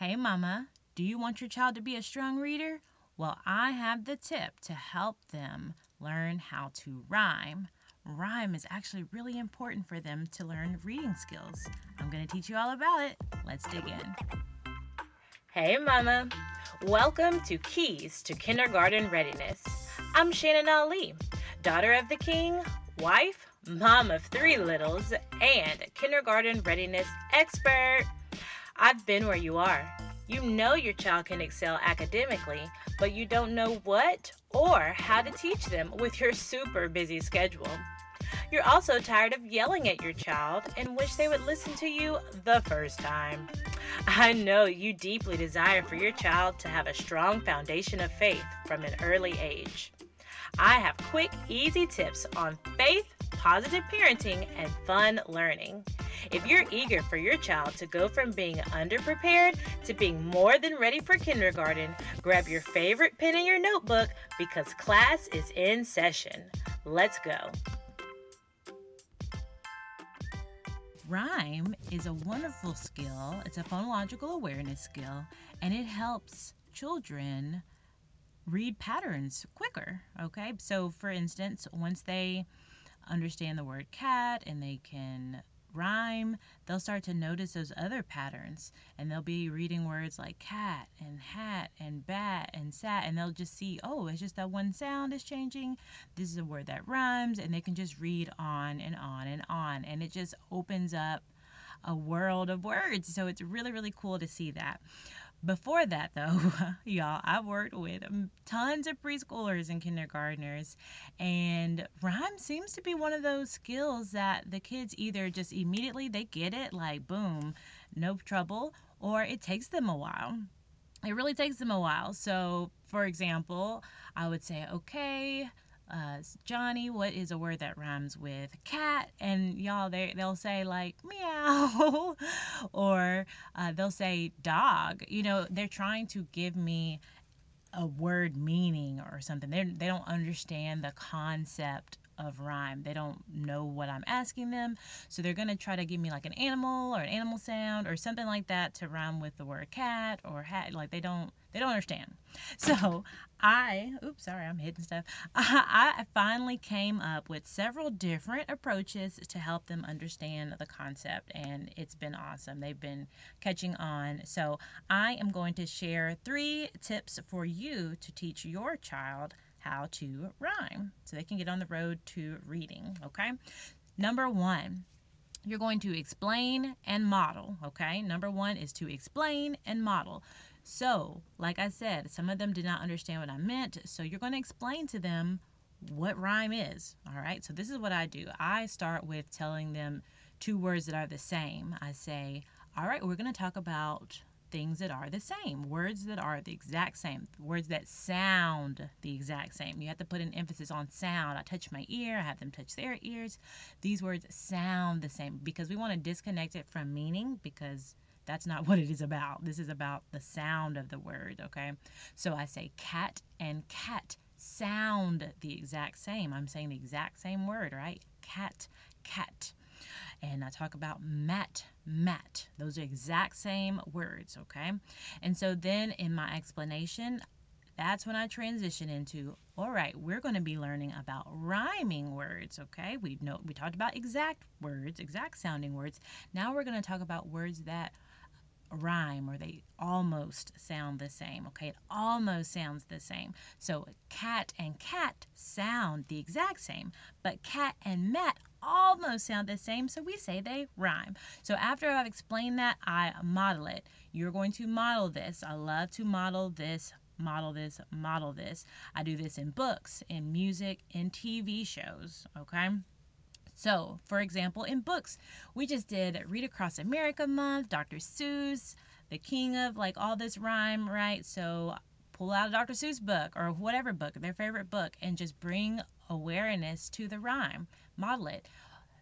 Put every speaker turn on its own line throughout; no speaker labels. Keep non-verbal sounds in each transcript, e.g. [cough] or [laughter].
Hey, Mama, do you want your child to be a strong reader? Well, I have the tip to help them learn how to rhyme. Rhyme is actually really important for them to learn reading skills. I'm going to teach you all about it. Let's dig in.
Hey, Mama. Welcome to Keys to Kindergarten Readiness. I'm Shannon Ali, daughter of the king, wife, mom of three littles, and kindergarten readiness expert. I've been where you are. You know your child can excel academically, but you don't know what or how to teach them with your super busy schedule. You're also tired of yelling at your child and wish they would listen to you the first time. I know you deeply desire for your child to have a strong foundation of faith from an early age. I have quick, easy tips on faith, positive parenting, and fun learning. If you're eager for your child to go from being underprepared to being more than ready for kindergarten, grab your favorite pen and your notebook because class is in session. Let's go.
Rhyme is a wonderful skill. It's a phonological awareness skill, and it helps children read patterns quicker. Okay, so for instance, once they understand the word cat and they can rhyme, they'll start to notice those other patterns and they'll be reading words like cat and hat and bat and sat and they'll just see, oh, it's just that one sound is changing. This is a word that rhymes and they can just read on and on and on and it just opens up a world of words. So it's really, really cool to see that. Before that, though, [laughs] y'all, I've worked with tons of preschoolers and kindergartners, and rhyme seems to be one of those skills that the kids either just immediately they get it, like boom, no trouble, or it takes them a while. It really takes them a while. So, for example, I would say, okay, uh, Johnny, what is a word that rhymes with cat? And y'all, they they'll say like meow, [laughs] or uh, they'll say dog. You know, they're trying to give me a word meaning or something. They they don't understand the concept of rhyme. They don't know what I'm asking them. So they're going to try to give me like an animal or an animal sound or something like that to rhyme with the word cat or hat. Like they don't they don't understand. [laughs] So I, oops, sorry, I'm hitting stuff. [laughs] I, finally came up with several different approaches to help them understand the concept, and it's been awesome. They've been catching on. So I am going to share three tips for you to teach your child how to rhyme so they can get on the road to reading, okay? Number one, you're going to explain and model, okay? Number one is to explain and model. So, like I said, some of them did not understand what I meant, so you're going to explain to them what rhyme is, all right? So, this is what I do I start with telling them two words that are the same. I say, all right, we're going to talk about things that are the same, words that are the exact same, words that sound the exact same. You have to put an emphasis on sound. I touch my ear, I have them touch their ears. These words sound the same because we want to disconnect it from meaning because that's not [laughs] what it is about. This is about the sound of the word, okay? So I say cat and cat sound the exact same. I'm saying the exact same word, right? Cat, cat and I talk about mat, mat. Those are exact same words, okay? And so then in my explanation, that's when I transition into all right, we're going to be learning about rhyming words, okay? We know we talked about exact words, exact sounding words. Now we're going to talk about words that rhyme or they almost sound the same. Okay, it almost sounds the same. So cat and cat sound the exact same, but cat and mat almost sound the same, so we say they rhyme. So after I've explained that, I model it. You're going to model this. I love to model this model this, model this. I do this in books, in music, in TV shows, okay? So, for example, in books, we just did Read Across America Month, Dr. Seuss, the king of like all this rhyme, right? So, pull out a Dr. Seuss book or whatever book, their favorite book, and just bring awareness to the rhyme. Model it.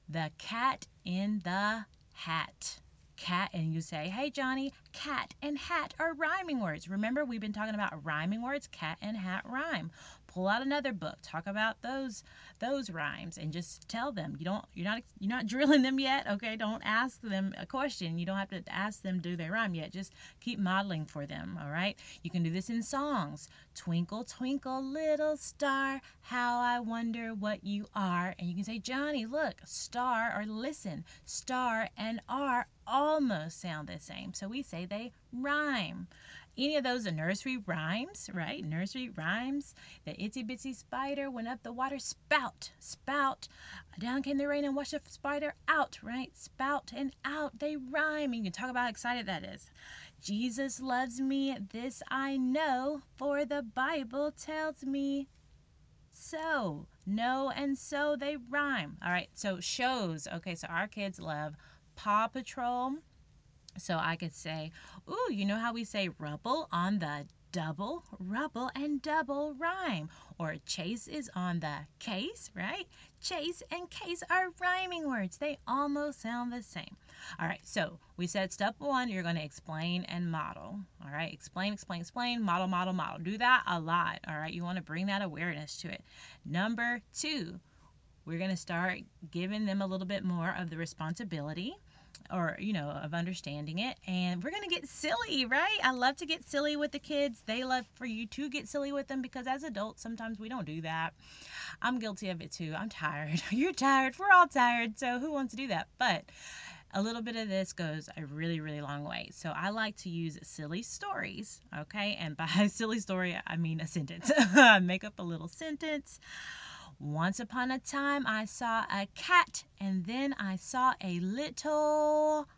The cat in the hat. cat, and you say, hey, Johnny, cat and hat are rhyming words. Remember, we've been talking about rhyming words, cat and hat rhyme. Pull out another book talk about those those rhymes and just tell them. You don't you're not you're not [laughs] drilling them yet okay? Don't ask them a question. You don't have to ask them do they rhyme yet. Just keep modeling for them all right? You can do this in songs. Twinkle twinkle little star how i wonder what you are. And you can say johnny look star or listen star and r almost sound the same. So we say they rhyme any of those are nursery rhymes, right? Nursery rhymes. The itsy bitsy spider went up the water spout, spout. Down came the rain and washed the spider out, right? Spout and out. They rhyme. You can talk about how excited that is. Jesus loves me, this I know, for the Bible tells me so. No and so they rhyme. All right, so shows. Okay, so our kids love Paw Patrol. So I could say, ooh, you know how we say rubble on the double? Rubble and double rhyme. Or chase is on the case, right? Chase and case are rhyming words. They almost sound the same. All right, so we said step one, you're going to explain and model. All right, explain, explain, explain, model, model, model. Do that a lot. All right, you want to bring that awareness to it. Number two, we're going to start giving them a little bit more of the responsibility or you know of understanding it. And we're gonna get silly right? I love to get silly with the kids. They love for you to get silly with them because as adults sometimes we don't do that. I'm guilty of it too. I'm tired. [laughs] You're tired. We're all tired. So who wants to do that? But a little bit of this goes a really really long way. So i like to use silly stories okay? And by [laughs] silly story i mean a sentence. [laughs] Make up a little sentence once upon a time, I saw a cat, and then I saw a little.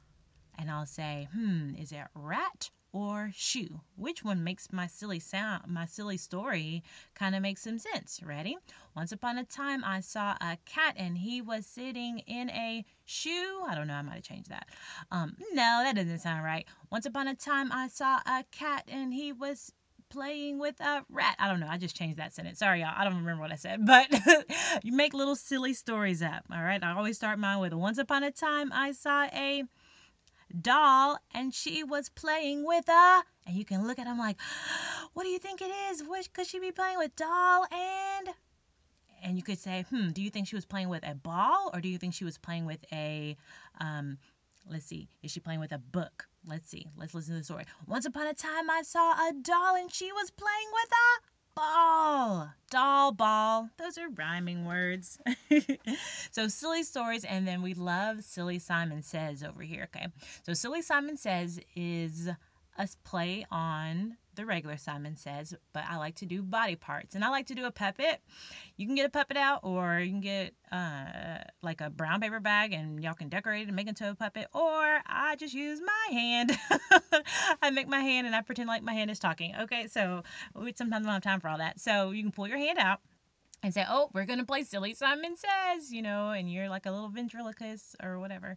And I'll say, hmm, is it rat or shoe? Which one makes my silly sound, my silly story kind of make some sense? Ready? Once upon a time, I saw a cat, and he was sitting in a shoe. I don't know. I might have changed that. Um, no, that doesn't sound right. Once upon a time, I saw a cat, and he was playing with a rat. I don't know. I just changed that sentence. Sorry, y'all. I don't remember what I said. But [laughs] you make little silly stories up. All right. I always start mine with Once upon a time, I saw a doll and she was playing with a. And you can look at them like, what do you think it is? What could she be playing with? Doll and. And you could say, hmm, do you think she was playing with a ball or do you think she was playing with a. Um, let's see, is she playing with a book? Let's see. Let's listen to the story. Once upon a time, I saw a doll and she was playing with a ball. Doll, ball. Those are rhyming words. [laughs] so, silly stories, and then we love Silly Simon Says over here, okay? So, Silly Simon Says is a play on the regular Simon Says, but I like to do body parts. And I like to do a puppet. You can get a puppet out, or you can get uh, like a brown paper bag and y'all can decorate it and make it into a puppet. Or I just use my hand. [laughs] I make my hand and I pretend like my hand is talking. Okay, so we sometimes don't have time for all that. So you can pull your hand out and say, "Oh, we're gonna play Silly Simon Says," you know, and you're like a little ventriloquist or whatever,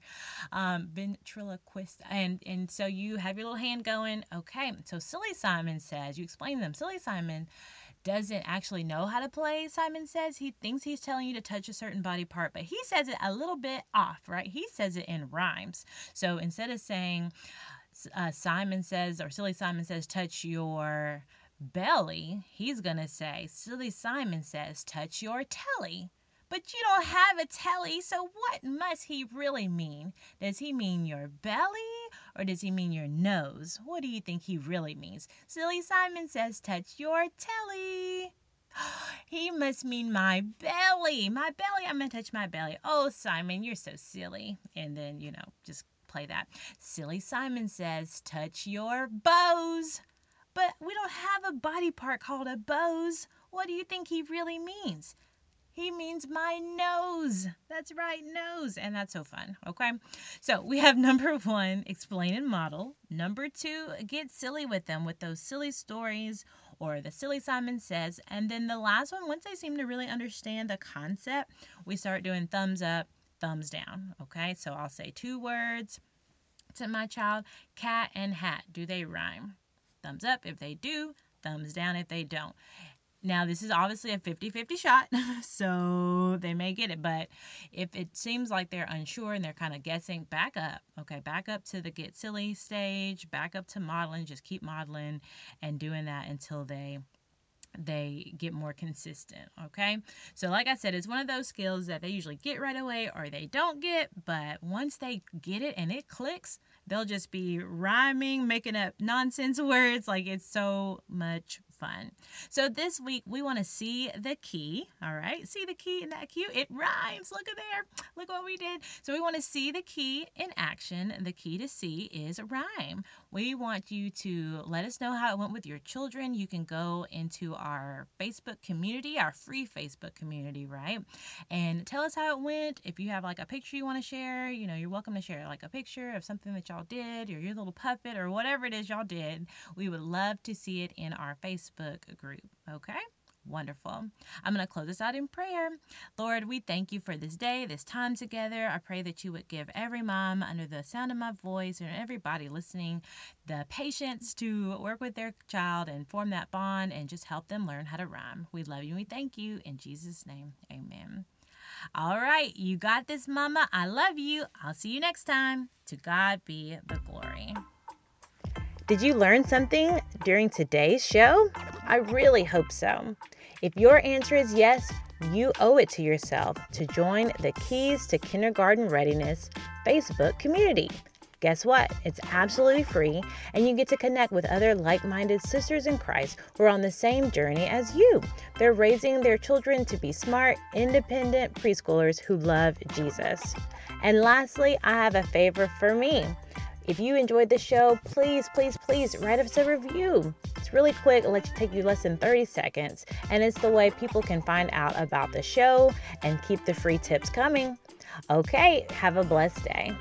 um, ventriloquist, and and so you have your little hand going. Okay, so Silly Simon Says, you explain to them. Silly Simon doesn't actually know how to play. Simon says he thinks he's telling you to touch a certain body part, but he says it a little bit off, right? He says it in rhymes. So instead of saying, uh, Simon says or Silly Simon says, touch your belly, he's going to say, Silly Simon says, touch your telly. But you don't have a telly, so what must he really mean? Does he mean your belly or does he mean your nose? What do you think he really means? Silly Simon says, touch your telly. [gasps] He must mean my belly. My belly. I'm going to touch my belly. Oh, Simon, you're so silly. And then, you know, just play that. Silly Simon says, touch your bows. But we don't have a body part called a bows. What do you think he really means? He means my nose. That's right, nose. And that's so fun. Okay. So we have [laughs] number one, explain and model. Number two, get silly with them with those silly stories or the silly Simon says. And then the last one, once they seem to really understand the concept, we start doing thumbs up, thumbs down. Okay. So I'll say two words to my child cat and hat. Do they rhyme? Thumbs up if they do, thumbs down if they don't. Now, this is obviously a 50 50 shot, [laughs] so they may get it. But if it seems like they're unsure and they're kind of guessing, back up. Okay, back up to the get silly stage, back up to modeling. Just keep modeling and doing that until they they get more consistent. Okay. So, like I said, it's one of those skills that they usually get right away or they don't get, but once they get it and it clicks, they'll just be rhyming, making up nonsense [laughs] words. Like it's so much fun. So this week we want to see the key. All right, see the key in that cute? It rhymes. Look at there. Look what we did. So we want to see the key in action. The key to see is rhyme. We want you to let us know how it went with your children. You can go into our Facebook community, our free Facebook community, right? And tell us how it went. If you have like a picture you want to share, you know, you're welcome to share like a picture of something that y'all did or your little puppet or whatever it is y'all did. We would love to see it in our Facebook group. Okay? Wonderful. I'm going to close this out in prayer. Lord, we thank you for this day, this time together. I pray that you would give every mom under the sound of my voice and everybody listening the patience to work with their child and form that bond and just help them learn how to rhyme. We love you and we thank you. In Jesus' name, amen. All right, you got this, mama. I love you. I'll see you next time. To God be the glory.
Did you learn something during today's show? I really hope so. If your answer is yes, you owe it to yourself to join the Keys to Kindergarten Readiness Facebook community. Guess what? It's absolutely free, and you get to connect with other like minded sisters in Christ who are on the same journey as you. They're raising their children to be smart, independent preschoolers who love Jesus. And lastly, I have a favor for me. If you enjoyed the show, please, please, please write us a review. It's really quick, it'll you take you less than 30 seconds, and it's the way people can find out about the show and keep the free tips coming. Okay, have a blessed day.